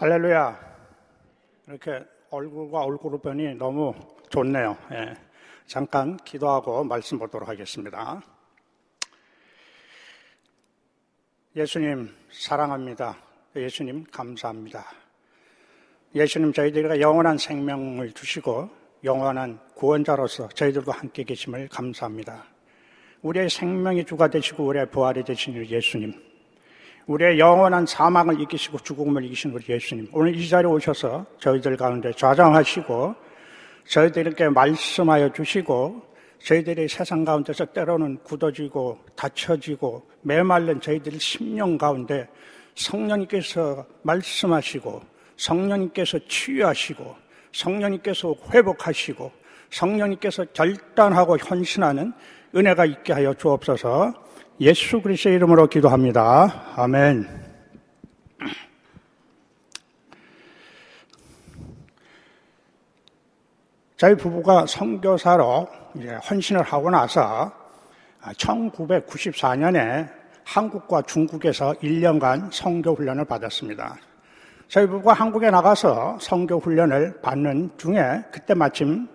할렐루야. 이렇게 얼굴과 얼굴을 보니 너무 좋네요. 예. 잠깐 기도하고 말씀 보도록 하겠습니다. 예수님 사랑합니다. 예수님 감사합니다. 예수님 저희들에게 영원한 생명을 주시고 영원한 구원자로서 저희들과 함께 계심을 감사합니다. 우리의 생명이 주가 되시고 우리의 부활이 되신 예수님 우리의 영원한 사망을 이기시고 죽음을 이기신 우리 예수님. 오늘 이 자리에 오셔서 저희들 가운데 좌장하시고 저희들에게 말씀하여 주시고 저희들이 세상 가운데서 때로는 굳어지고 다쳐지고 메말른 저희들 심령 가운데 성령님께서 말씀하시고 성령님께서 치유하시고 성령님께서 회복하시고 성령님께서 결단하고 헌신하는 은혜가 있게 하여 주옵소서. 예수 그리스도의 이름으로 기도합니다. 아멘. 저희 부부가 선교사로 이제 헌신을 하고 나서 1994년에 한국과 중국에서 1년간 선교 훈련을 받았습니다. 저희 부부가 한국에 나가서 선교 훈련을 받는 중에 그때 마침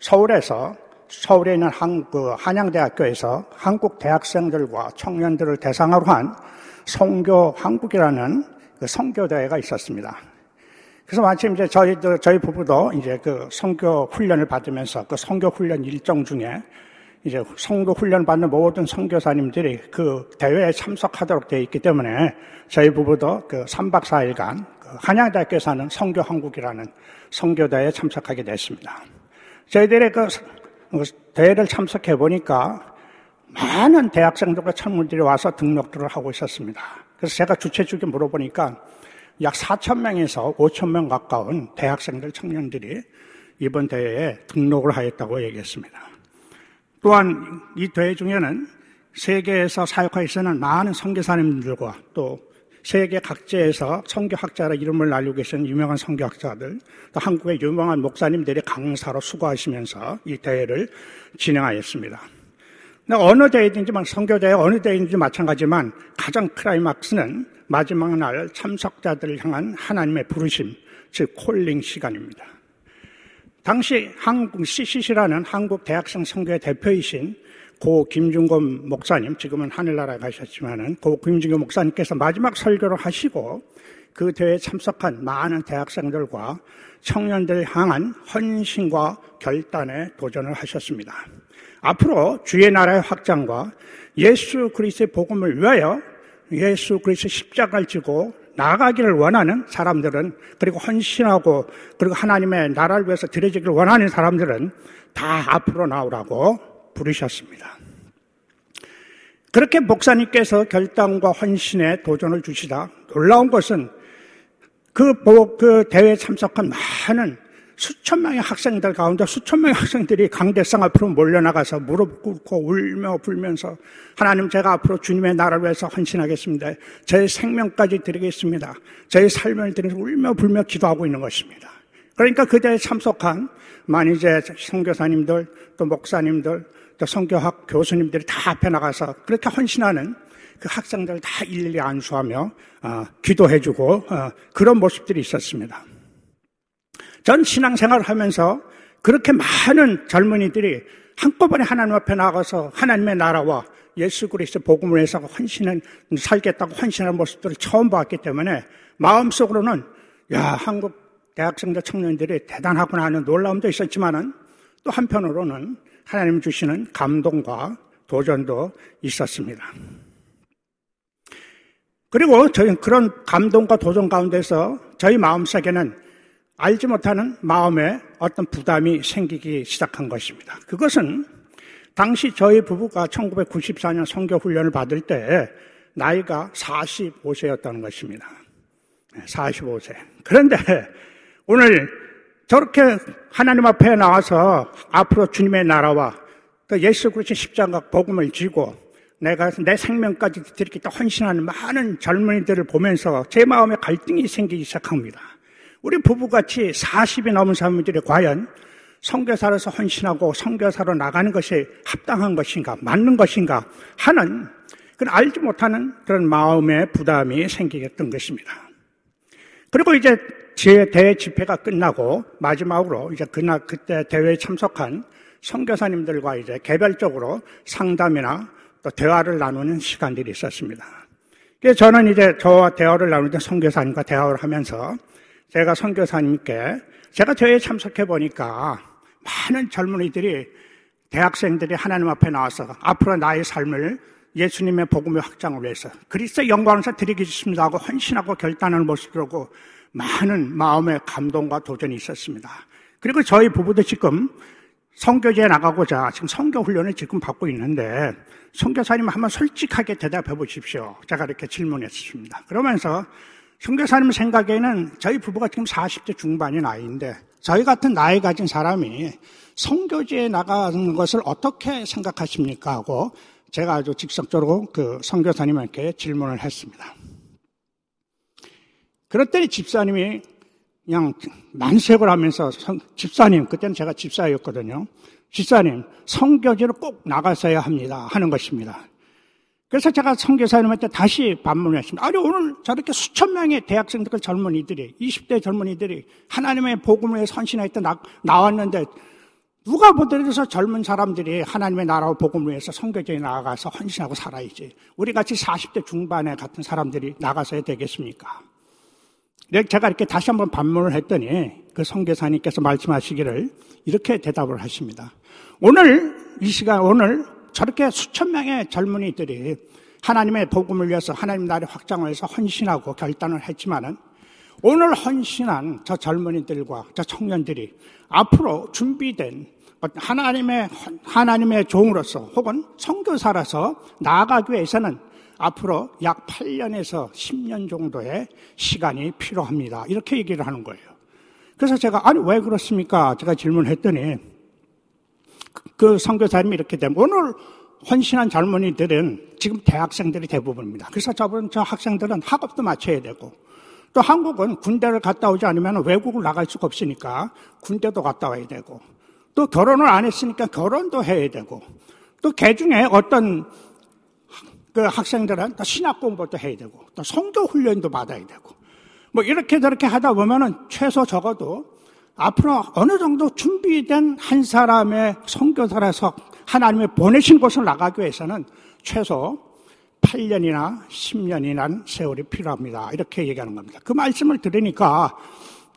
서울에서 서울에 있는 한, 그 한양대학교에서 한국 대학생들과 청년들을 대상으로 한 성교 한국이라는 그 성교대회가 있었습니다. 그래서 마침 이제 저희도, 저희 부부도 이제 그 성교 훈련을 받으면서 그 성교 훈련 일정 중에 이제 성교 훈련 받는 모든 성교사님들이 그 대회에 참석하도록 되어 있기 때문에 저희 부부도 그 3박 4일간 그 한양대학교에서 하는 성교 한국이라는 성교대회에 참석하게 됐습니다. 저희들의 그뭐 대회를 참석해 보니까 많은 대학생들과 청문들이 와서 등록들을 하고 있었습니다. 그래서 제가 주최 측에 물어보니까 약 4천 명에서 5천 명 가까운 대학생들 청년들이 이번 대회에 등록을 하였다고 얘기했습니다. 또한 이 대회 중에는 세계에서 사역하고 있는 많은 선교사님들과 또 세계 각지에서 성교학자라 이름을 날리고 계신 유명한 성교학자들, 또 한국의 유명한 목사님들이 강사로 수고하시면서 이 대회를 진행하였습니다. 어느 대회든지 성교대회 어느 대회든지 마찬가지만 가장 크라이막스는 마지막 날 참석자들을 향한 하나님의 부르심, 즉 콜링 시간입니다. 당시 한국 CCC라는 한국 대학생 성교회 대표이신 고 김중곤 목사님, 지금은 하늘나라에 가셨지만은 고 김중곤 목사님께서 마지막 설교를 하시고 그 대회에 참석한 많은 대학생들과 청년들 향한 헌신과 결단에 도전을 하셨습니다. 앞으로 주의 나라의 확장과 예수 그리스도의 복음을 위하여 예수 그리스도 십자가를 지고 나아가기를 원하는 사람들은 그리고 헌신하고 그리고 하나님의 나라를 위해서 드려지기를 원하는 사람들은 다 앞으로 나오라고 부르셨습니다. 그렇게 목사님께서 결단과 헌신에 도전을 주시다 놀라운 것은 그, 그 대회에 참석한 많은 수천 명의 학생들 가운데 수천 명의 학생들이 강대상 앞으로 몰려나가서 무릎 꿇고 울며 불면서 하나님 제가 앞으로 주님의 나라를 위해서 헌신하겠습니다. 제 생명까지 드리겠습니다. 제 삶을 드리면서 울며 불며 기도하고 있는 것입니다. 그러니까 그대에 참석한 만이제 성교사님들 또 목사님들 또 성교학 교수님들이 다 앞에 나가서 그렇게 헌신하는 그 학생들 다 일일이 안수하며 어, 기도해주고 어, 그런 모습들이 있었습니다. 전 신앙생활을 하면서 그렇게 많은 젊은이들이 한꺼번에 하나님 앞에 나가서 하나님의 나라와 예수 그리스도 복음을 해서 헌신을 살겠다고 헌신하는 모습들을 처음 봤기 때문에 마음속으로는 야 한국 대학생들 청년들이 대단하구나 하는 놀라움도 있었지만은 또 한편으로는 하나님 주시는 감동과 도전도 있었습니다. 그리고 저희 그런 감동과 도전 가운데서 저희 마음속에는 알지 못하는 마음에 어떤 부담이 생기기 시작한 것입니다. 그것은 당시 저희 부부가 1994년 성교 훈련을 받을 때 나이가 45세였다는 것입니다. 45세. 그런데 오늘 저렇게 하나님 앞에 나와서 앞으로 주님의 나라와 또 예수 그리스도 십자가 복음을 지고 내가 내 생명까지 드리겠다 헌신하는 많은 젊은이들을 보면서 제 마음에 갈등이 생기기 시작합니다. 우리 부부같이 40이 넘은 사람들이 과연 성교사로서 헌신하고 성교사로 나가는 것이 합당한 것인가, 맞는 것인가 하는 그런 알지 못하는 그런 마음의 부담이 생기겠던 것입니다. 그리고 이제 제 대회 집회가 끝나고 마지막으로 이제 그날 그때 대회에 참석한 선교사님들과 이제 개별적으로 상담이나 또 대화를 나누는 시간들이 있었습니다. 그래서 저는 이제 저와 대화를 나누던 선교사님과 대화를 하면서 제가 선교사님께 제가 대회에 참석해 보니까 많은 젊은이들이 대학생들이 하나님 앞에 나와서 앞으로 나의 삶을 예수님의 복음의 확장을 위해서 그리스도의 영광을 드리겠습니다 하고 헌신하고 결단하는 모습을 보고 많은 마음의 감동과 도전이 있었습니다. 그리고 저희 부부도 지금 성교제에 나가고자 지금 성교 훈련을 지금 받고 있는데 성교사님 한번 솔직하게 대답해 보십시오. 제가 이렇게 질문했습니다. 그러면서 성교사님 생각에는 저희 부부가 지금 40대 중반의 나이인데 저희 같은 나이 가진 사람이 성교제에 나가는 것을 어떻게 생각하십니까? 하고 제가 아주 직접적으로 그 성교사님에게 질문을 했습니다. 그랬더니 집사님이 그냥 만색을 하면서 집사님 그때는 제가 집사였거든요. 집사님 성교제로 꼭 나가서야 합니다 하는 것입니다. 그래서 제가 성교사님한테 다시 반문을 했습니다. 아니 오늘 저렇게 수천 명의 대학생들 젊은이들이 20대 젊은이들이 하나님의 복음을 위해 선신했다 나, 나왔는데 누가 보더라도 젊은 사람들이 하나님의 나라와 복음을 위해서 성교제에 나가서 헌신하고 살아야지. 우리 같이 40대 중반에 같은 사람들이 나가서야 되겠습니까? 제가 이렇게 다시 한번 반문을 했더니 그 성교사님께서 말씀하시기를 이렇게 대답을 하십니다. 오늘 이 시간 오늘 저렇게 수천 명의 젊은이들이 하나님의 복음을 위해서 하나님 나라의 확장을 위해서 헌신하고 결단을 했지만은 오늘 헌신한 저 젊은이들과 저 청년들이 앞으로 준비된 하나님의 하나님의 종으로서 혹은 선교사라서 나아가기 위해서는 앞으로 약 8년에서 10년 정도의 시간이 필요합니다. 이렇게 얘기를 하는 거예요. 그래서 제가 아니 왜 그렇습니까? 제가 질문했더니 그 선교사님이 이렇게 되면 오늘 헌신한 젊은이들은 지금 대학생들이 대부분입니다. 그래서 저분 저 학생들은 학업도 마쳐야 되고 또 한국은 군대를 갔다 오지 않으면 외국을 나갈 수가 없으니까 군대도 갔다 와야 되고 또 결혼을 안 했으니까 결혼도 해야 되고 또 개중에 어떤 그 학생들은 또 신학 공부도 해야 되고 또 성교 훈련도 받아야 되고 뭐 이렇게 저렇게 하다 보면은 최소 적어도 앞으로 어느 정도 준비된 한 사람의 성교사라서 하나님의 보내신 곳을 나가기 위해서는 최소 8년이나 10년이나 세월이 필요합니다. 이렇게 얘기하는 겁니다. 그 말씀을 들으니까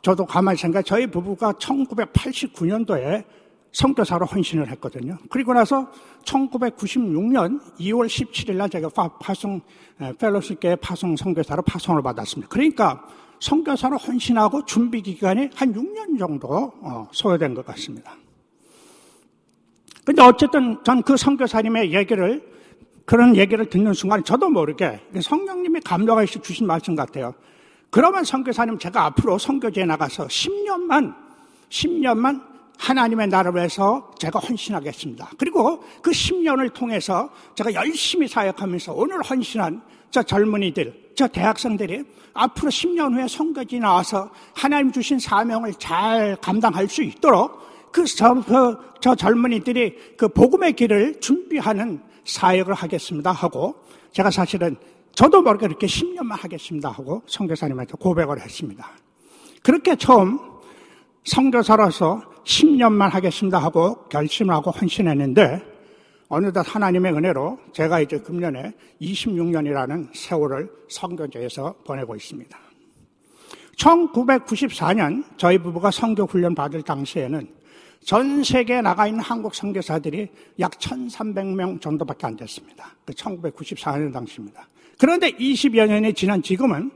저도 가만히 생각해 저희 부부가 1989년도에 성교사로 헌신을 했거든요. 그리고 나서 1996년 2월 17일 날 제가 파송, 펠로시계 파송 성교사로 파송을 받았습니다. 그러니까 성교사로 헌신하고 준비 기간이 한 6년 정도 어, 소요된 것 같습니다. 근데 어쨌든 전그 성교사님의 얘기를 그런 얘기를 듣는 순간 저도 모르게 성령님이 감동하시 주신 말씀 같아요. 그러면 성교사님 제가 앞으로 성교제에 나가서 10년만 10년만 하나님의 나라를 위해서 제가 헌신하겠습니다. 그리고 그 10년을 통해서 제가 열심히 사역하면서 오늘 헌신한 저 젊은이들, 저 대학생들이 앞으로 10년 후에 성교지 나와서 하나님 주신 사명을 잘 감당할 수 있도록 그, 저, 그, 저 젊은이들이 그 복음의 길을 준비하는 사역을 하겠습니다 하고 제가 사실은 저도 모르게 이렇게 10년만 하겠습니다 하고 성교사님한테 고백을 했습니다. 그렇게 처음 성교사로서 10년만 하겠습니다 하고 결심을 하고 헌신했는데 어느덧 하나님의 은혜로 제가 이제 금년에 26년이라는 세월을 성교제에서 보내고 있습니다. 1994년 저희 부부가 성교 훈련 받을 당시에는 전 세계에 나가 있는 한국 선교사들이 약 1,300명 정도밖에 안 됐습니다. 그 1994년 당시입니다. 그런데 20여 년이 지난 지금은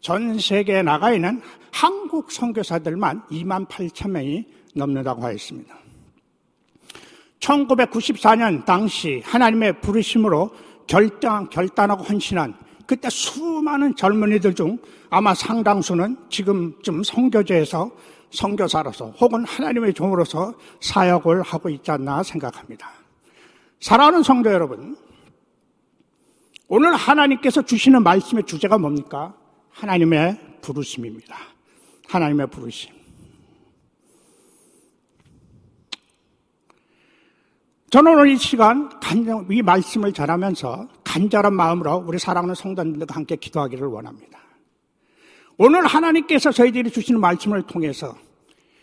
전 세계에 나가 있는 한국 선교사들만 2만 8천 명이 넘는다고 하였습니다. 1994년 당시 하나님의 부르심으로 결단, 결단하고 헌신한 그때 수많은 젊은이들 중 아마 상당수는 지금쯤 성교제에서 성교사로서 혹은 하나님의 종으로서 사역을 하고 있지 않나 생각합니다. 사랑하는 성도 여러분, 오늘 하나님께서 주시는 말씀의 주제가 뭡니까? 하나님의 부르심입니다. 하나님의 부르심. 저는 오늘 이 시간 간절, 이 말씀을 전하면서 간절한 마음으로 우리 사랑하는 성도님들과 함께 기도하기를 원합니다. 오늘 하나님께서 저희들이 주시는 말씀을 통해서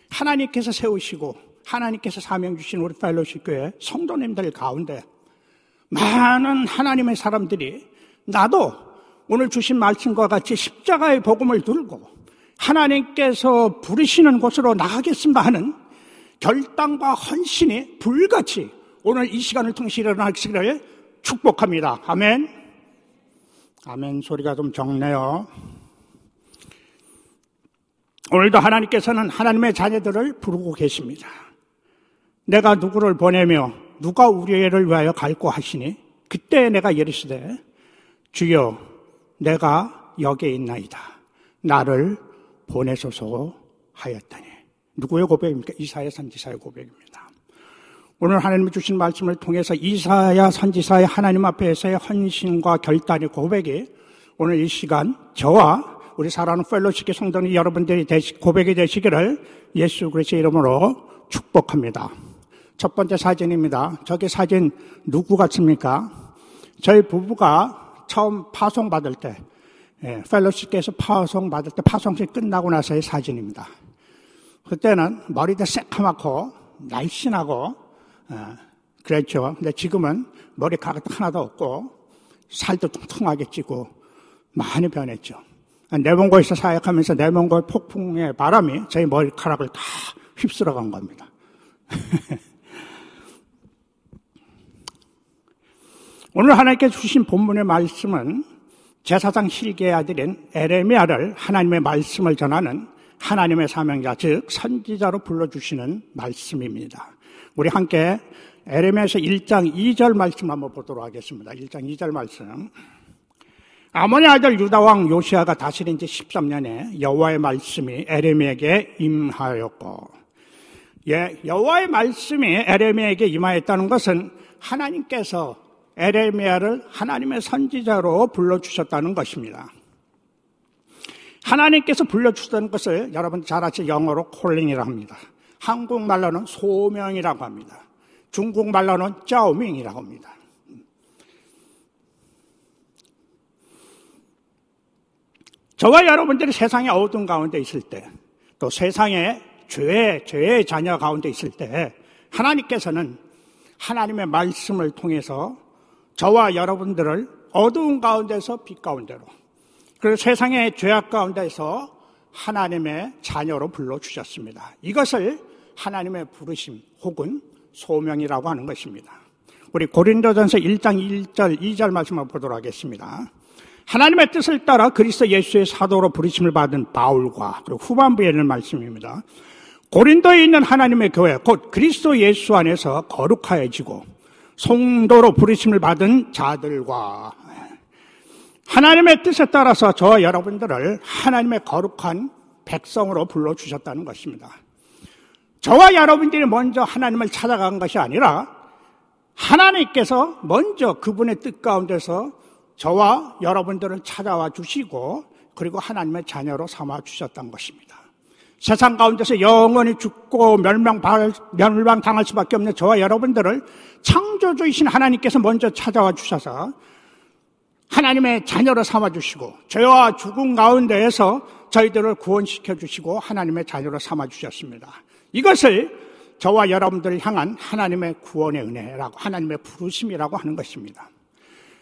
하나님께서 세우시고 하나님께서 사명 주신 우리 팔로시 교회 성도님들 가운데 많은 하나님의 사람들이 나도 오늘 주신 말씀과 같이 십자가의 복음을 들고 하나님께서 부르시는 곳으로 나가겠습니다 하는 결단과 헌신이 불같이 오늘 이 시간을 통해 일어나기를 축복합니다. 아멘. 아멘 소리가 좀 적네요. 오늘도 하나님께서는 하나님의 자녀들을 부르고 계십니다. 내가 누구를 보내며 누가 우리를 위하여 갈고 하시니 그때 내가 이르시되 주여 내가 여기에 있나이다. 나를 보내소서 하였다니. 누구의 고백입니까? 이사야 선지사의 고백입니다. 오늘 하나님이 주신 말씀을 통해서 이사야 선지사의 하나님 앞에서의 헌신과 결단의 고백이 오늘 이 시간 저와 우리 사랑하는 펠로시계 성도님 여러분들이 고백이 되시기를 예수 그리스도의 이름으로 축복합니다. 첫 번째 사진입니다. 저기 사진 누구 같습니까? 저희 부부가 처음 파송 받을 때, 예, 펠로시께서 파송 받을 때 파송식 끝나고 나서의 사진입니다. 그때는 머리도 새카맣고 날씬하고 어, 그랬죠. 근데 지금은 머리카락 하나도 없고 살도 뚱뚱하게 찌고 많이 변했죠. 내몽고에서 사역하면서 내몽고의 폭풍의 바람이 저희 머리카락을 다 휩쓸어 간 겁니다. 오늘 하나님께 주신 본문의 말씀은 제사장 실계의 아들인 에레미야를 하나님의 말씀을 전하는 하나님의 사명자, 즉 선지자로 불러주시는 말씀입니다. 우리 함께 에레미야서 1장 2절 말씀 한번 보도록 하겠습니다. 1장 2절 말씀. 아모니 아들 유다 왕 요시아가 다스린 지 13년에 여호와의 말씀이 에레미에게 임하였고 예, 여호와의 말씀이 에레미에게 임하였다는 것은 하나님께서 에레미야를 하나님의 선지자로 불러 주셨다는 것입니다. 하나님께서 불러 주셨다는 것을 여러분 잘 아시죠? 영어로 콜링이라고 합니다. 한국말로는 소명이라고 합니다. 중국말로는 짜오밍이라고 합니다. 저와 여러분들이 세상의 어두운 가운데 있을 때, 또 세상의 죄, 죄의 자녀 가운데 있을 때, 하나님께서는 하나님의 말씀을 통해서 저와 여러분들을 어두운 가운데서 빛 가운데로, 그리고 세상의 죄악 가운데서 하나님의 자녀로 불러주셨습니다. 이것을 하나님의 부르심 혹은 소명이라고 하는 것입니다. 우리 고린도전서 1장 1절, 2절 말씀을 보도록 하겠습니다. 하나님의 뜻을 따라 그리스도 예수의 사도로 부르심을 받은 바울과 그리고 후반부에 있는 말씀입니다. 고린도에 있는 하나님의 교회, 곧 그리스도 예수 안에서 거룩하여지고 성도로 부르심을 받은 자들과 하나님의 뜻에 따라서 저 여러분들을 하나님의 거룩한 백성으로 불러 주셨다는 것입니다. 저와 여러분들이 먼저 하나님을 찾아간 것이 아니라 하나님께서 먼저 그분의 뜻 가운데서 저와 여러분들을 찾아와 주시고 그리고 하나님의 자녀로 삼아 주셨던 것입니다. 세상 가운데서 영원히 죽고 멸망, 멸망당할 수밖에 없는 저와 여러분들을 창조주이신 하나님께서 먼저 찾아와 주셔서 하나님의 자녀로 삼아 주시고 죄와 죽음 가운데에서 저희들을 구원시켜 주시고 하나님의 자녀로 삼아 주셨습니다. 이것을 저와 여러분들을 향한 하나님의 구원의 은혜라고 하나님의 부르심이라고 하는 것입니다.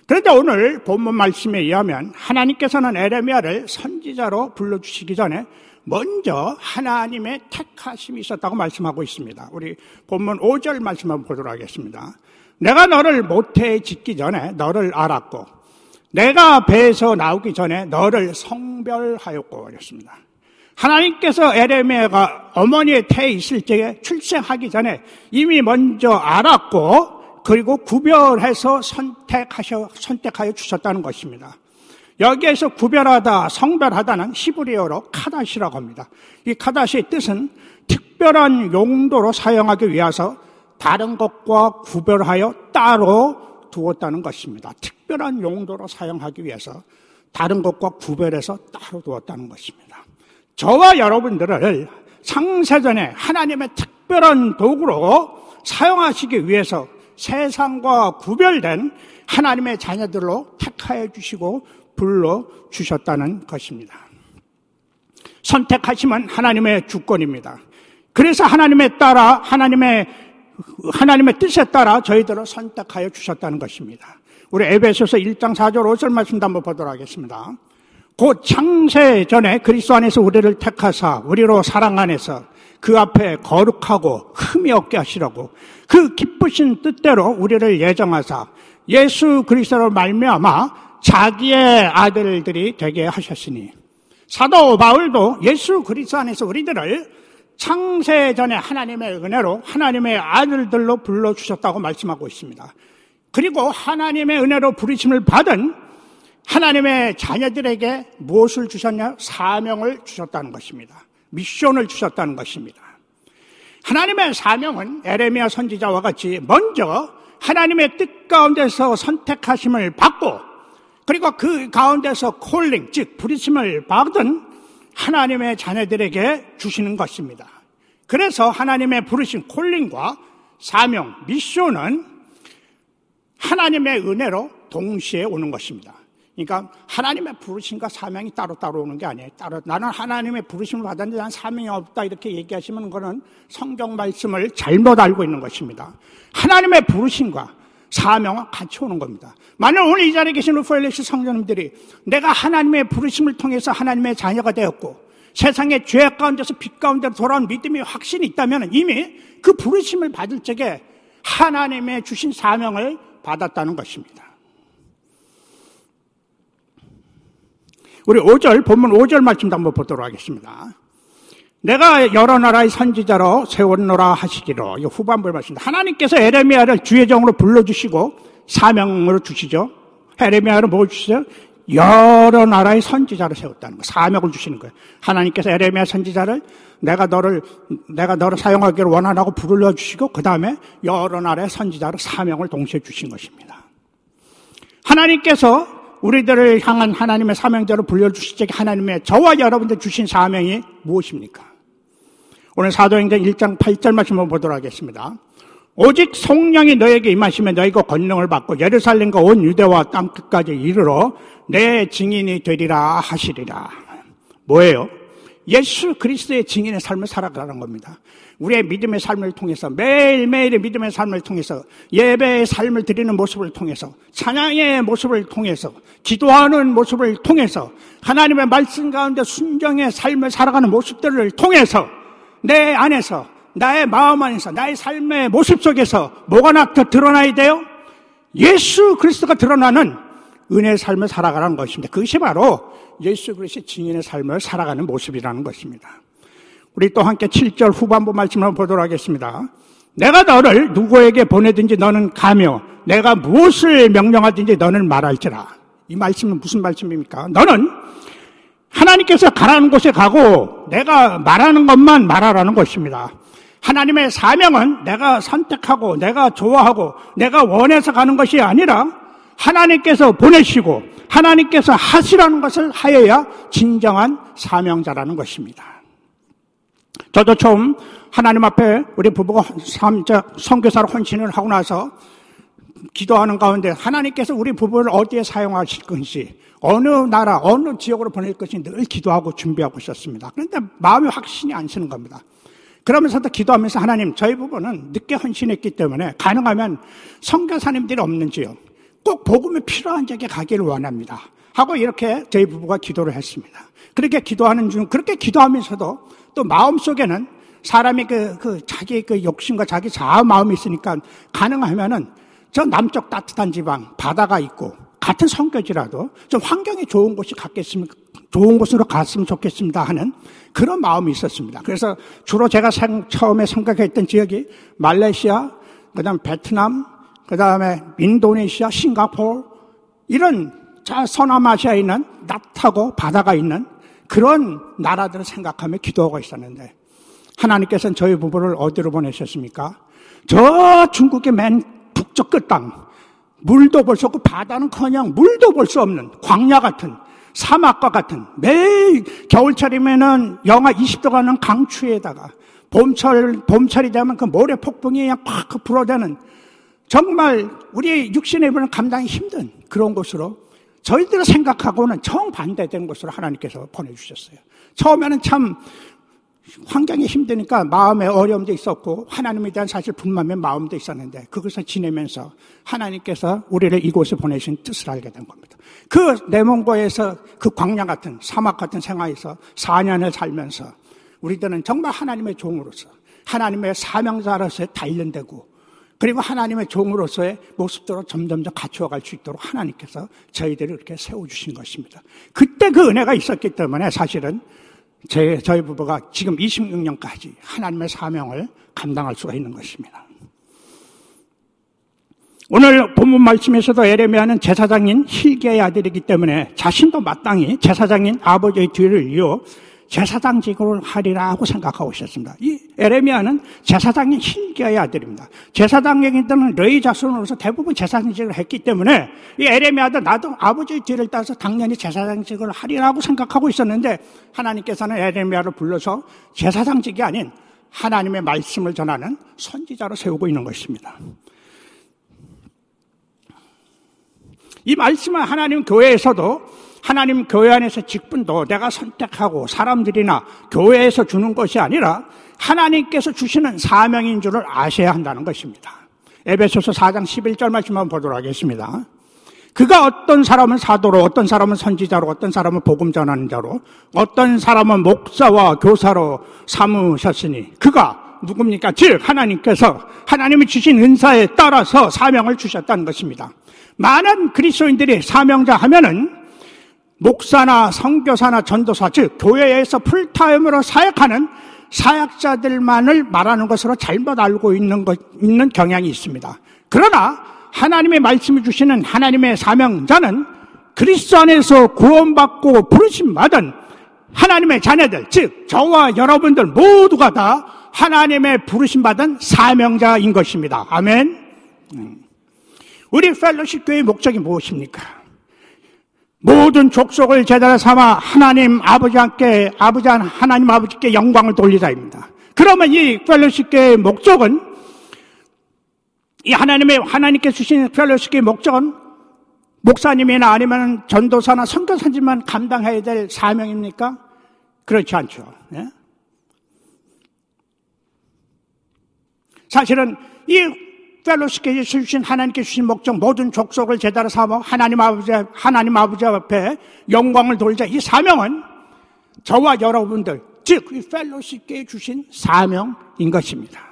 그런데 오늘 본문 말씀에 의하면 하나님께서는 에레미야를 선지자로 불러주시기 전에 먼저 하나님의 택하심이 있었다고 말씀하고 있습니다. 우리 본문 5절 말씀 한번 보도록 하겠습니다. 내가 너를 모태에 짓기 전에 너를 알았고 내가 배에서 나오기 전에 너를 성별하였고 그랬습니다. 하나님께서 에레미야가 어머니의 태에 있을 적에 출생하기 전에 이미 먼저 알았고 그리고 구별해서 선택하셔, 선택하여 주셨다는 것입니다. 여기에서 구별하다, 성별하다는 히브리어로 카다시라고 합니다. 이 카다시의 뜻은 특별한 용도로 사용하기 위해서 다른 것과 구별하여 따로 두었다는 것입니다. 특별한 용도로 사용하기 위해서 다른 것과 구별해서 따로 두었다는 것입니다. 저와 여러분들을 상세전에 하나님의 특별한 도구로 사용하시기 위해서 세상과 구별된 하나님의 자녀들로 택하여 주시고 불러 주셨다는 것입니다. 선택하시면 하나님의 주권입니다. 그래서 하나님의 따라 하나님의 하나님의 뜻에 따라 저희들을 선택하여 주셨다는 것입니다. 우리 에베소서 1장 4절 5절 말씀도 한번 보도록 하겠습니다. 곧 창세 전에 그리스도 안에서 우리를 택하사 우리로 사랑 안에서 그 앞에 거룩하고 흠이 없게 하시라고 그 기쁘신 뜻대로 우리를 예정하사 예수 그리스도로 말미암아 자기의 아들들이 되게 하셨으니 사도 바울도 예수 그리스도 안에서 우리들을 창세 전에 하나님의 은혜로 하나님의 아들들로 불러 주셨다고 말씀하고 있습니다. 그리고 하나님의 은혜로 부르심을 받은 하나님의 자녀들에게 무엇을 주셨냐? 사명을 주셨다는 것입니다. 미션을 주셨다는 것입니다. 하나님의 사명은 에레미야 선지자와 같이 먼저 하나님의 뜻 가운데서 선택하심을 받고 그리고 그 가운데서 콜링 즉 부르심을 받은 하나님의 자녀들에게 주시는 것입니다. 그래서 하나님의 부르신 콜링과 사명, 미션은 하나님의 은혜로 동시에 오는 것입니다. 그러니까 하나님의 부르심과 사명이 따로 따로 오는 게 아니에요. 따로 나는 하나님의 부르심을 받았는데 난 사명이 없다 이렇게 얘기하시면 그거는 성경 말씀을 잘못 알고 있는 것입니다. 하나님의 부르심과 사명은 같이 오는 겁니다. 만약 오늘 이 자리에 계신 루포엘레스 성전님들이 내가 하나님의 부르심을 통해서 하나님의 자녀가 되었고 세상의 죄 가운데서 빛 가운데로 돌아온 믿음이 확신이 있다면 이미 그 부르심을 받을 적에 하나님의 주신 사명을 받았다는 것입니다. 우리 5절, 본문 5절 말씀도 한번 보도록 하겠습니다. 내가 여러 나라의 선지자로 세웠노라 하시기로 이 후반부에 말씀니다 하나님께서 에레미야를 주의 정으로 불러주시고 사명으로 주시죠. 에레미야를 뭐 주시죠? 여러 나라의 선지자를 세웠다는 거, 사명을 주시는 거예요. 하나님께서 에레미야 선지자를 내가 너를 내가 너를 사용하기를 원하라고 부르려 주시고 그 다음에 여러 나라의 선지자를 사명을 동시에 주신 것입니다. 하나님께서 우리들을 향한 하나님의 사명대로 불려주실 때 하나님의 저와 여러분들 주신 사명이 무엇입니까? 오늘 사도행전 1장 8절 말씀을 보도록 하겠습니다. 오직 성령이 너에게 임하시면 너희가 권능을 받고 예루살렘과 온 유대와 땅끝까지 이르러 내 증인이 되리라 하시리라. 뭐예요? 예수 그리스도의 증인의 삶을 살아가는 겁니다. 우리의 믿음의 삶을 통해서 매일매일의 믿음의 삶을 통해서 예배의 삶을 드리는 모습을 통해서 찬양의 모습을 통해서 기도하는 모습을 통해서 하나님의 말씀 가운데 순정의 삶을 살아가는 모습들을 통해서 내 안에서 나의 마음 안에서 나의 삶의 모습 속에서 뭐가 나타 드러나야 돼요? 예수 그리스도가 드러나는 은혜의 삶을 살아가는 것입니다. 그것이 바로 예수 그리스도의 증인의 삶을 살아가는 모습이라는 것입니다. 우리 또 함께 7절 후반부 말씀을 보도록 하겠습니다. 내가 너를 누구에게 보내든지 너는 가며 내가 무엇을 명령하든지 너는 말할지라. 이 말씀은 무슨 말씀입니까? 너는 하나님께서 가라는 곳에 가고 내가 말하는 것만 말하라는 것입니다. 하나님의 사명은 내가 선택하고 내가 좋아하고 내가 원해서 가는 것이 아니라 하나님께서 보내시고 하나님께서 하시라는 것을 하여야 진정한 사명자라는 것입니다. 저도 처음 하나님 앞에 우리 부부가 성교사로 헌신을 하고 나서 기도하는 가운데 하나님께서 우리 부부를 어디에 사용하실 것인지 어느 나라 어느 지역으로 보낼 것인지 늘 기도하고 준비하고 있었습니다. 그런데 마음이 확신이 안 서는 겁니다. 그러면서도 기도하면서 하나님 저희 부부는 늦게 헌신했기 때문에 가능하면 성교사님들이 없는 지역 꼭 복음이 필요한 지역에 가기를 원합니다. 하고 이렇게 저희 부부가 기도를 했습니다. 그렇게 기도하는 중 그렇게 기도하면서도 또 마음속에는 사람이 그, 그 자기 그 욕심과 자기 자아 마음이 있으니까 가능하면은 저 남쪽 따뜻한 지방 바다가 있고 같은 성격이라도 좀 환경이 좋은 곳이 갔겠으면 좋은 곳으로 갔으면 좋겠습니다 하는 그런 마음이 있었습니다. 그래서 주로 제가 생, 처음에 생각했던 지역이 말레이시아, 그 다음 베트남, 그 다음에 인도네시아, 싱가포르 이런 서남아시아에 있는 낫하고 바다가 있는 그런 나라들을 생각하며 기도하고 있었는데 하나님께서는 저희 부부를 어디로 보내셨습니까? 저 중국의 맨 북쪽 끝땅 물도 볼 수 없고 바다는커녕 물도 볼 수 없는 광야 같은 사막과 같은 매일 겨울철이면은 영하 20도 가는 강추에다가 봄철 봄철이 되면 그 모래 폭풍이 그냥 팍 불어대는 정말 우리 육신의 입은 감당이 힘든 그런 곳으로 저희들이 생각하고는 정반대된 곳으로 하나님께서 보내주셨어요. 처음에는 참 환경이 힘드니까 마음에 어려움도 있었고 하나님에 대한 사실 분만의 마음도 있었는데 그것을 지내면서 하나님께서 우리를 이곳에 보내신 뜻을 알게 된 겁니다. 그 내몽고에서 그 광야 같은 사막 같은 생활에서 4년을 살면서 우리들은 정말 하나님의 종으로서 하나님의 사명자로서의 단련되고 그리고 하나님의 종으로서의 모습대로 점점점 갖추어 갈 수 있도록 하나님께서 저희들을 이렇게 세워주신 것입니다. 그때 그 은혜가 있었기 때문에 사실은 제, 저희 부부가 지금 26년까지 하나님의 사명을 감당할 수가 있는 것입니다. 오늘 본문 말씀에서도 에레미야는 제사장인 힐기의 아들이기 때문에 자신도 마땅히 제사장인 아버지의 뒤를 이어 제사장직을 하리라고 생각하고 있었습니다. 이 에레미야는 제사장인 힐기야의 아들입니다. 제사장에게는 레이 자손으로서 대부분 제사장직을 했기 때문에 이 에레미야도 나도 아버지의 뒤를 따서 당연히 제사장직을 하리라고 생각하고 있었는데 하나님께서는 에레미야를 불러서 제사장직이 아닌 하나님의 말씀을 전하는 선지자로 세우고 있는 것입니다. 이 말씀은 하나님 교회에서도 하나님 교회 안에서 직분도 내가 선택하고 사람들이나 교회에서 주는 것이 아니라 하나님께서 주시는 사명인 줄을 아셔야 한다는 것입니다. 에베소서 4장 11절 말씀 한번 보도록 하겠습니다. 그가 어떤 사람은 사도로, 어떤 사람은 선지자로, 어떤 사람은 복음 전하는 자로, 어떤 사람은 목사와 교사로 삼으셨으니 그가 누굽니까? 즉 하나님께서 하나님이 주신 은사에 따라서 사명을 주셨다는 것입니다. 많은 그리스도인들이 사명자 하면은 목사나 성교사나 전도사, 즉 교회에서 풀타임으로 사역하는 사역자들만을 말하는 것으로 잘못 알고 있는 것, 있는 경향이 있습니다. 그러나 하나님의 말씀을 주시는 하나님의 사명자는 그리스도 안에서 구원받고 부르심 받은 하나님의 자녀들, 즉 저와 여러분들 모두가 다 하나님의 부르심 받은 사명자인 것입니다. 아멘. 음. 우리 펠로십 교회의 목적이 무엇입니까? 모든 족속을 제자로 삼아 하나님 아버지께 아버지 하나님 아버지께 영광을 돌리자입니다. 그러면 이 펠로십계의 목적은 이 하나님의 하나님께 주신 펠로십계의 목적은 목사님이나 아니면 전도사나 선교사님만 감당해야 될 사명입니까? 그렇지 않죠. 예? 사실은 이 펠로시께 주신 하나님께 주신 목적 모든 족속을 제대로 삼아 하나님 아버지 하나님 아버지 앞에 영광을 돌자 이 사명은 저와 여러분들 즉 이 펠로시께 주신 사명인 것입니다.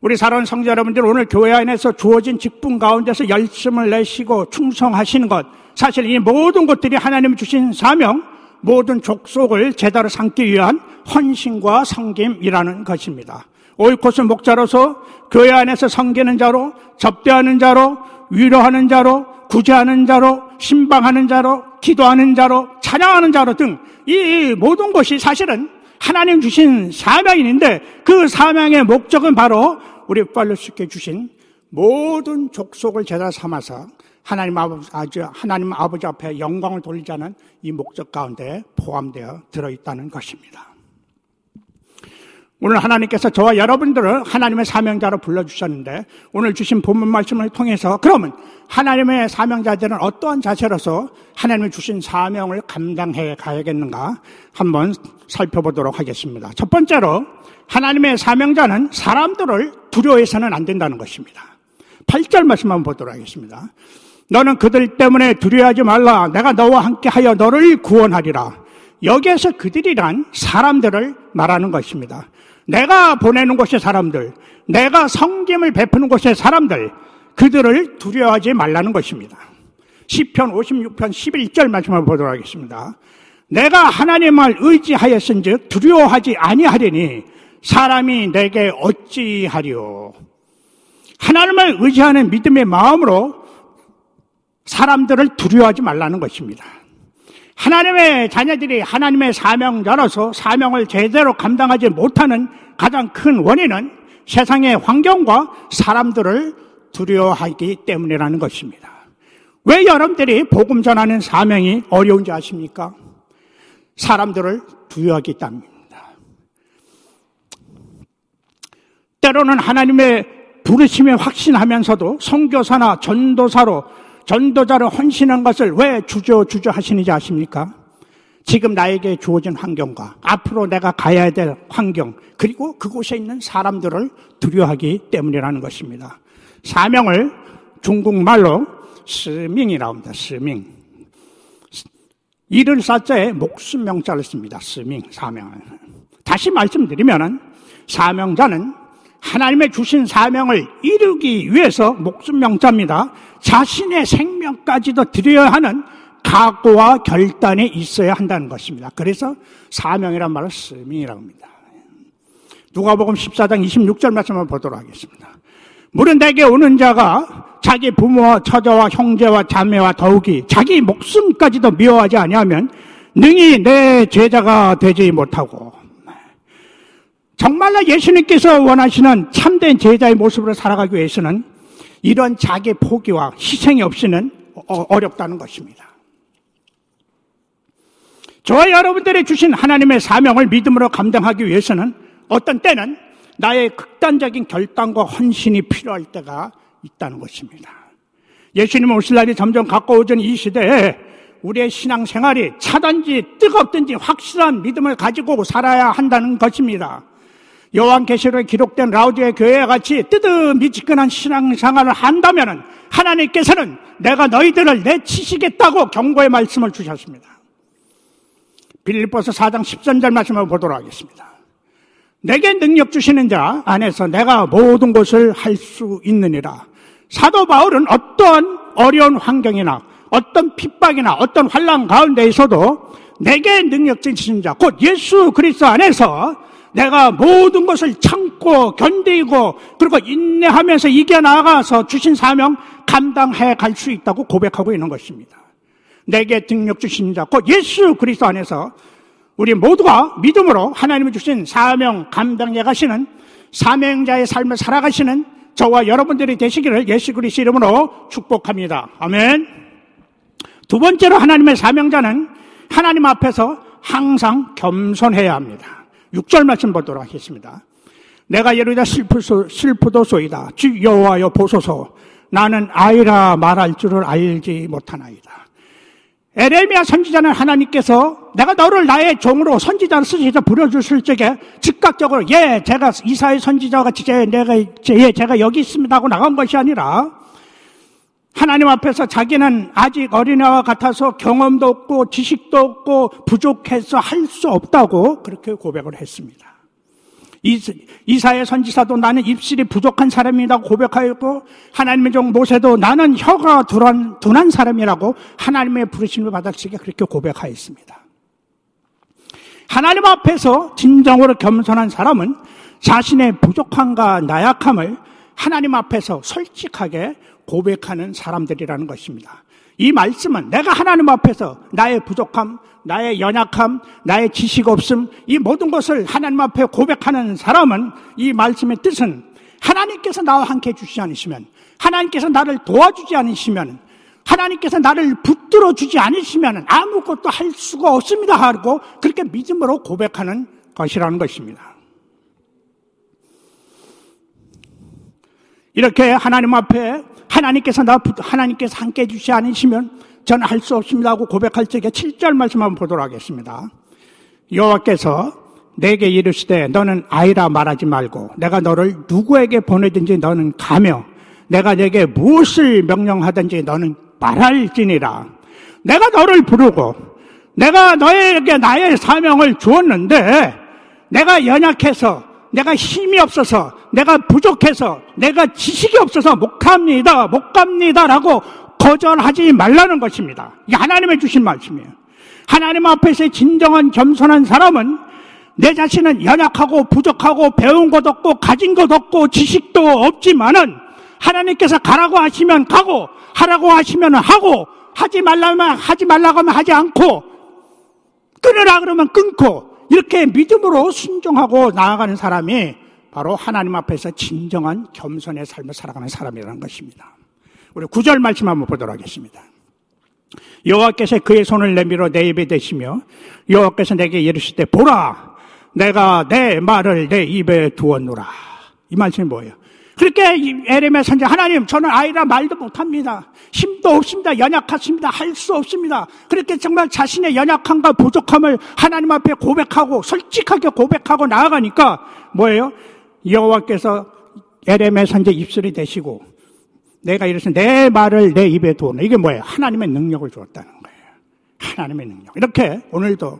우리 사랑하는 성자 여러분들 오늘 교회 안에서 주어진 직분 가운데서 열심을 내시고 충성하시는 것 사실 이 모든 것들이 하나님 주신 사명 모든 족속을 제대로 삼기 위한 헌신과 성김이라는 것입니다. 오이코스 목자로서 교회 안에서 섬기는 자로, 접대하는 자로, 위로하는 자로, 구제하는 자로, 신방하는 자로, 기도하는 자로, 찬양하는 자로 등 이 모든 것이 사실은 하나님 주신 사명인데 그 사명의 목적은 바로 우리 팔로스께 주신 모든 족속을 제자 삼아서 하나님 아버지, 하나님 아버지 앞에 영광을 돌리자는 이 목적 가운데 포함되어 들어있다는 것입니다. 오늘 하나님께서 저와 여러분들을 하나님의 사명자로 불러주셨는데 오늘 주신 본문 말씀을 통해서 그러면 하나님의 사명자들은 어떠한 자세로서 하나님의 주신 사명을 감당해 가야겠는가 한번 살펴보도록 하겠습니다. 첫 번째로 하나님의 사명자는 사람들을 두려워해서는 안 된다는 것입니다. 8절 말씀 한번 보도록 하겠습니다. 너는 그들 때문에 두려워하지 말라. 내가 너와 함께 하여 너를 구원하리라. 여기에서 그들이란 사람들을 말하는 것입니다. 내가 보내는 곳의 사람들, 내가 성김을 베푸는 곳의 사람들, 그들을 두려워하지 말라는 것입니다. 10편 56편 11절 말씀을 보도록 하겠습니다. 내가 하나님을 의지하였은즉 두려워하지 아니하리니 사람이 내게 어찌하리요. 하나님을 의지하는 믿음의 마음으로 사람들을 두려워하지 말라는 것입니다. 하나님의 자녀들이 하나님의 사명자로서 사명을 제대로 감당하지 못하는 가장 큰 원인은 세상의 환경과 사람들을 두려워하기 때문이라는 것입니다. 왜 여러분들이 복음 전하는 사명이 어려운지 아십니까? 사람들을 두려워하기 때문입니다. 때로는 하나님의 부르심에 확신하면서도 성교사나 전도사로 전도자를 헌신한 것을 왜 주저 주저 하시는지 아십니까? 지금 나에게 주어진 환경과 앞으로 내가 가야 될 환경 그리고 그곳에 있는 사람들을 두려워하기 때문이라는 것입니다. 사명을 중국말로 스밍이라고 합니다. 스밍. 이를 사자에 목숨 명자를 씁니다. 스밍, 사명을. 다시 말씀드리면 사명자는 하나님의 주신 사명을 이루기 위해서 목숨 명자입니다. 자신의 생명까지도 드려야 하는 각오와 결단이 있어야 한다는 것입니다. 그래서 사명이란 말을 스밍이라고 합니다. 누가복음 14장 26절 말씀을 보도록 하겠습니다. 물은 내게 오는 자가 자기 부모와 처자와 형제와 자매와 더욱이 자기 목숨까지도 미워하지 아니하면 능히 내 제자가 되지 못하고 정말로 예수님께서 원하시는 참된 제자의 모습으로 살아가기 위해서는 이런 자기 포기와 희생이 없이는 어, 어렵다는 것입니다. 저와 여러분들이 주신 하나님의 사명을 믿음으로 감당하기 위해서는 어떤 때는 나의 극단적인 결단과 헌신이 필요할 때가 있다는 것입니다. 예수님 오실 날이 점점 가까워진 이 시대에 우리의 신앙생활이 차든지 뜨겁든지 확실한 믿음을 가지고 살아야 한다는 것입니다. 요한계시록에 기록된 라우디의 교회와 같이 뜨뜻미지근한 신앙생활을 한다면 하나님께서는 내가 너희들을 내치시겠다고 경고의 말씀을 주셨습니다. 빌립보서 4장 13절 말씀을 보도록 하겠습니다. 내게 능력 주시는 자 안에서 내가 모든 것을 할 수 있느니라. 사도 바울은 어떠한 어려운 환경이나 어떤 핍박이나 어떤 환란 가운데에서도 내게 능력 주시는 자, 곧 예수 그리스도 안에서 내가 모든 것을 참고 견디고 그리고 인내하면서 이겨나가서 주신 사명 감당해 갈 수 있다고 고백하고 있는 것입니다. 내게 능력 주신 자, 곧 예수 그리스도 안에서 우리 모두가 믿음으로 하나님이 주신 사명 감당해 가시는 사명자의 삶을 살아가시는 저와 여러분들이 되시기를 예수 그리스도 이름으로 축복합니다. 아멘. 두 번째로 하나님의 사명자는 하나님 앞에서 항상 겸손해야 합니다. 6절 말씀 보도록 하겠습니다. 내가 예루다 슬프소, 슬프도소이다. 주 여호와여 보소서. 나는 아이라 말할 줄을 알지 못하나이다. 에레미야 선지자는 하나님께서 내가 너를 나의 종으로 선지자를 쓰셔서 부려주실 적에 즉각적으로 예 제가 이사의 선지자가 제, 내가 예 제가 여기 있습니다 하고 나간 것이 아니라 하나님 앞에서 자기는 아직 어린애와 같아서 경험도 없고 지식도 없고 부족해서 할 수 없다고 그렇게 고백을 했습니다. 이사의 선지사도 나는 입술이 부족한 사람이라고 고백하였고 하나님의 종 모세도 나는 혀가 둔한, 둔한 사람이라고 하나님의 부르심을 받았으게 그렇게 고백하였습니다. 하나님 앞에서 진정으로 겸손한 사람은 자신의 부족함과 나약함을 하나님 앞에서 솔직하게 고백하는 사람들이라는 것입니다. 이 말씀은 내가 하나님 앞에서 나의 부족함, 나의 연약함, 나의 지식 없음, 이 모든 것을 하나님 앞에 고백하는 사람은 이 말씀의 뜻은 하나님께서 나와 함께 해주시지 않으시면, 하나님께서 나를 도와주지 않으시면, 하나님께서 나를 붙들어 주지 않으시면 아무것도 할 수가 없습니다 하고 그렇게 믿음으로 고백하는 것이라는 것입니다. 이렇게 하나님 앞에 하나님께서 나 하나님께서 함께 해주시 않으시면 저는 할 수 없습니다 하고 고백할 적에 7절 말씀 한번 보도록 하겠습니다. 여호와께서 내게 이르시되 너는 아이라 말하지 말고 내가 너를 누구에게 보내든지 너는 가며 내가 내게 무엇을 명령하든지 너는 말할지니라. 내가 너를 부르고 내가 너에게 나의 사명을 주었는데 내가 연약해서 내가 힘이 없어서 내가 부족해서 내가 지식이 없어서 못 갑니다. 못 갑니다라고 거절하지 말라는 것입니다. 이게 하나님의 주신 말씀이에요. 하나님 앞에서 진정한 겸손한 사람은 내 자신은 연약하고 부족하고 배운 것 없고 가진 것 없고 지식도 없지만은 하나님께서 가라고 하시면 가고 하라고 하시면 하고 하지 말라면 하지 말라고 하면 하지 않고 끊으라 그러면 끊고 이렇게 믿음으로 순종하고 나아가는 사람이 바로 하나님 앞에서 진정한 겸손의 삶을 살아가는 사람이라는 것입니다. 우리 구절 말씀 한번 보도록 하겠습니다. 여호와께서 그의 손을 내밀어 내 입에 대시며 여호와께서 내게 이르시되 보라 내가 내 말을 내 입에 두었노라. 이 말씀이 뭐예요? 그렇게 에레미야 선지 하나님 저는 아이라 말도 못합니다. 힘도 없습니다. 연약하십니다. 할 수 없습니다. 그렇게 정말 자신의 연약함과 부족함을 하나님 앞에 고백하고 솔직하게 고백하고 나아가니까 뭐예요? 여호와께서 에레미야 선지 입술이 되시고 내가 이래서 내 말을 내 입에 두어놓 이게 뭐예요? 하나님의 능력을 주었다는 거예요. 하나님의 능력. 이렇게 오늘도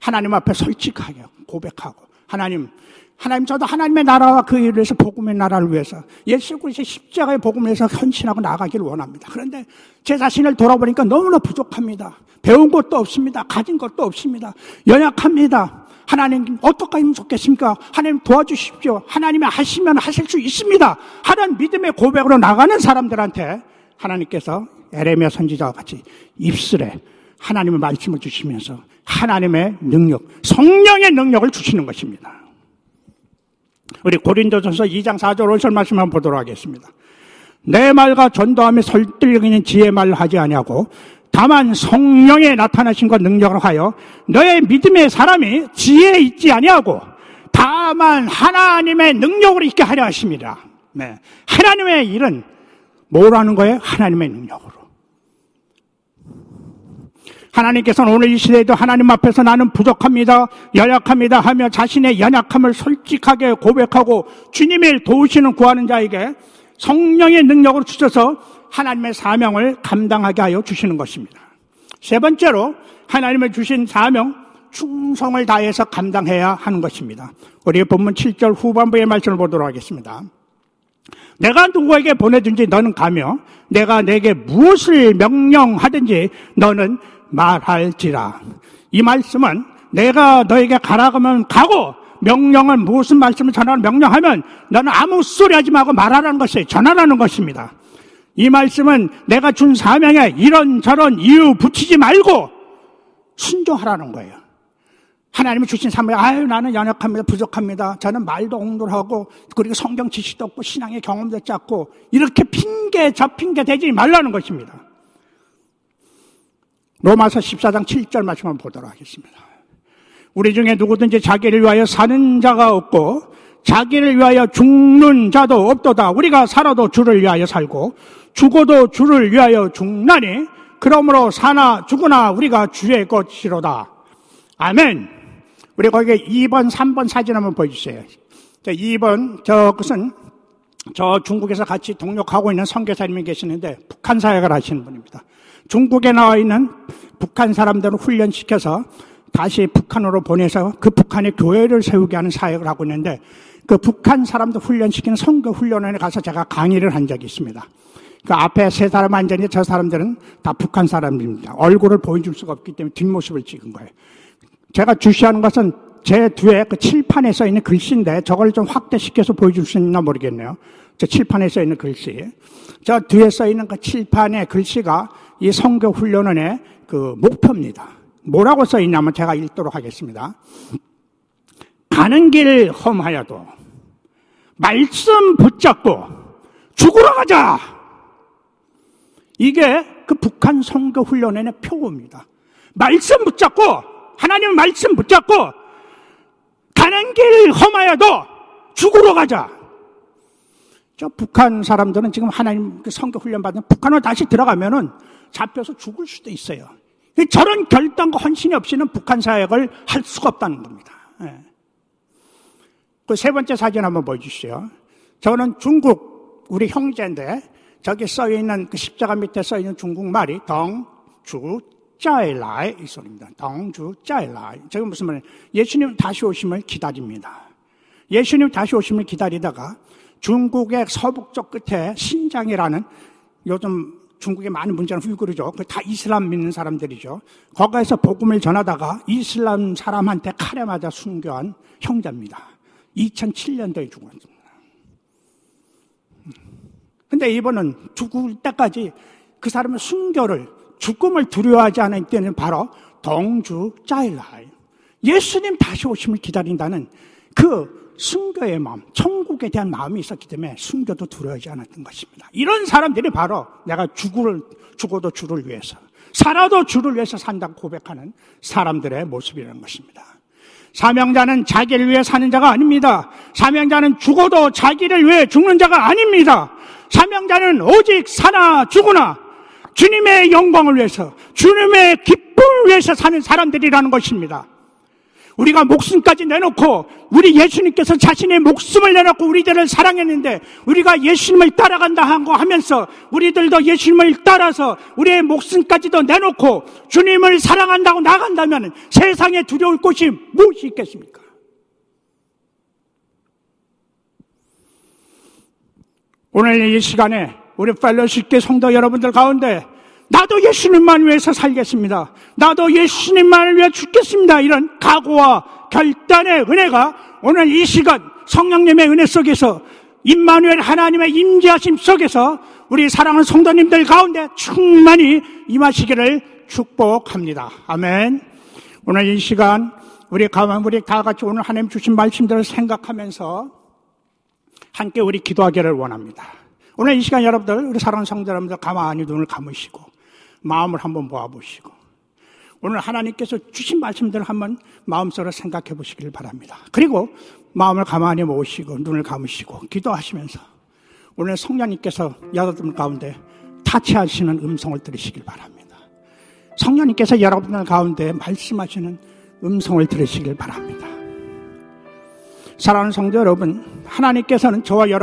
하나님 앞에 솔직하게 고백하고 하나님 하나님 저도 하나님의 나라와 그 일을 위해서 복음의 나라를 위해서 예수 그리스도의 십자가의 복음을 위해서 헌신하고 나가기를 원합니다. 그런데 제 자신을 돌아보니까 너무나 부족합니다. 배운 것도 없습니다. 가진 것도 없습니다. 연약합니다. 하나님 어떻게 하면 좋겠습니까? 하나님 도와주십시오. 하나님이 하시면 하실 수 있습니다. 하는 믿음의 고백으로 나가는 사람들한테 하나님께서 에레미야 선지자와 같이 입술에 하나님의 말씀을 주시면서 하나님의 능력, 성령의 능력을 주시는 것입니다. 우리 고린도전서 2장 4절 5절 말씀 한번 보도록 하겠습니다. 내 말과 전도함에 설득력있는 지혜 말을 하지 아니하고 다만 성령의 나타나신 것 능력을 하여 너의 믿음의 사람이 지혜에 있지 아니하고 다만 하나님의 능력으로 있게 하려 하십니다. 네. 하나님의 일은 뭐라는 거예요? 하나님의 능력으로. 하나님께서는 오늘 이 시대에도 하나님 앞에서 나는 부족합니다. 연약합니다. 하며 자신의 연약함을 솔직하게 고백하고 주님을 도우시는 구하는 자에게 성령의 능력을 주셔서 하나님의 사명을 감당하게 하여 주시는 것입니다. 세 번째로 하나님의 주신 사명, 충성을 다해서 감당해야 하는 것입니다. 우리 본문 7절 후반부의 말씀을 보도록 하겠습니다. 내가 누구에게 보내든지 너는 가며 내가 내게 무엇을 명령하든지 너는 말할지라. 이 말씀은 내가 너에게 가라고 하면 가고 명령은 무슨 말씀을 전하는 명령하면 너는 아무 소리 하지 말고 말하라는 것이 전하라는 것입니다. 이 말씀은 내가 준 사명에 이런저런 이유 붙이지 말고 순종하라는 거예요. 하나님이 주신 사명, 아유, 나는 연약합니다. 부족합니다. 저는 말도 옹돌하고, 그리고 성경 지식도 없고, 신앙의 경험도 작고, 이렇게 핑계, 저 핑계 대지 말라는 것입니다. 로마서 14장 7절 말씀을 보도록 하겠습니다. 우리 중에 누구든지 자기를 위하여 사는 자가 없고, 자기를 위하여 죽는 자도 없도다. 우리가 살아도 주를 위하여 살고, 죽어도 주를 위하여 죽나니 그러므로 사나 죽으나 우리가 주의 것이로다. 아멘. 우리 거기에 2번, 3번 사진 한번 보여주세요. 자, 2번, 저것은 저 중국에서 같이 동력하고 있는 선교사님이 계시는데 북한 사역을 하시는 분입니다. 중국에 나와 있는 북한 사람들을 훈련시켜서 다시 북한으로 보내서 그 북한의 교회를 세우게 하는 사역을 하고 있는데 그 북한 사람들 훈련시키는 선교 훈련원에 가서 제가 강의를 한 적이 있습니다. 그 앞에 세 사람 앉았는데 저 사람들은 다 북한 사람입니다. 얼굴을 보여줄 수가 없기 때문에 뒷모습을 찍은 거예요. 제가 주시하는 것은 제 뒤에 그 칠판에 써 있는 글씨인데 저걸 좀 확대시켜서 보여줄 수 있나 모르겠네요. 저 칠판에 써 있는 글씨. 저 뒤에 써 있는 그 칠판의 글씨가 이 성교 훈련원의 그 목표입니다. 뭐라고 써 있냐면 제가 읽도록 하겠습니다. 가는 길 험하여도 말씀 붙잡고 죽으러 가자! 이게 그 북한 선거 훈련의 표고입니다. 말씀 붙잡고 하나님 말씀 붙잡고 가는 길 험하여도 죽으러 가자. 저 북한 사람들은 지금 하나님 그 선거 훈련 받는 북한으로 다시 들어가면은 잡혀서 죽을 수도 있어요. 저런 결단과 헌신이 없이는 북한 사역을 할 수가 없다는 겁니다. 예. 그세 번째 사진 한번 보여주시죠. 저는 중국 우리 형제인데 저기 써 있는 그 십자가 밑에 써 있는 중국말이 덩 주 짜이라이 이 소리입니다. 덩 주 짜이라이. 저게 무슨 말이에요? 예수님 다시 오심을 기다립니다. 예수님 다시 오심을 기다리다가 중국의 서북쪽 끝에 신장이라는 요즘 중국에 많은 문제는 후이구르죠. 그다 이슬람 믿는 사람들이죠. 거기에서 복음을 전하다가 이슬람 사람한테 칼에 맞아 순교한 형제입니다. 2007년도에 죽었습니다. 근데 이번은 죽을 때까지 그 사람의 순교를 죽음을 두려워하지 않을 때는 바로 동주 짜일라이 예수님 다시 오심을 기다린다는 그 순교의 마음, 천국에 대한 마음이 있었기 때문에 순교도 두려워하지 않았던 것입니다. 이런 사람들이 바로 내가 죽을, 죽어도 주를 위해서, 살아도 주를 위해서 산다고 고백하는 사람들의 모습이라는 것입니다. 사명자는 자기를 위해 사는 자가 아닙니다. 사명자는 죽어도 자기를 위해 죽는 자가 아닙니다. 사명자는 오직 사나 죽으나 주님의 영광을 위해서, 주님의 기쁨을 위해서 사는 사람들이라는 것입니다. 우리가 목숨까지 내놓고 우리 예수님께서 자신의 목숨을 내놓고 우리들을 사랑했는데 우리가 예수님을 따라간다 하고 하면서 우리들도 예수님을 따라서 우리의 목숨까지도 내놓고 주님을 사랑한다고 나간다면 세상에 두려울 곳이 무엇이 있겠습니까? 오늘 이 시간에 우리 펠로십계 성도 여러분들 가운데 나도 예수님만 위해서 살겠습니다. 나도 예수님만을 위해 죽겠습니다. 이런 각오와 결단의 은혜가 오늘 이 시간 성령님의 은혜 속에서 임마누엘 하나님의 임재하심 속에서 우리 사랑하는 성도님들 가운데 충만히 임하시기를 축복합니다. 아멘. 오늘 이 시간 우리 가만 우리 다 같이 오늘 하나님 주신 말씀들을 생각하면서 함께 우리 기도하기를 원합니다. 오늘 이 시간 여러분들 우리 사랑하는 성도 여러분들 가만히 눈을 감으시고 마음을 한번 모아보시고 오늘 하나님께서 주신 말씀들을 한번 마음속으로 생각해 보시길 바랍니다. 그리고 마음을 가만히 모으시고 눈을 감으시고 기도하시면서 오늘 성령님께서 여러분 가운데 타치하시는 음성을 들으시길 바랍니다. 성령님께서 여러분들 가운데 말씀하시는 음성을 들으시길 바랍니다. 사랑하는 성도 여러분, 하나님께서는 저와 여러분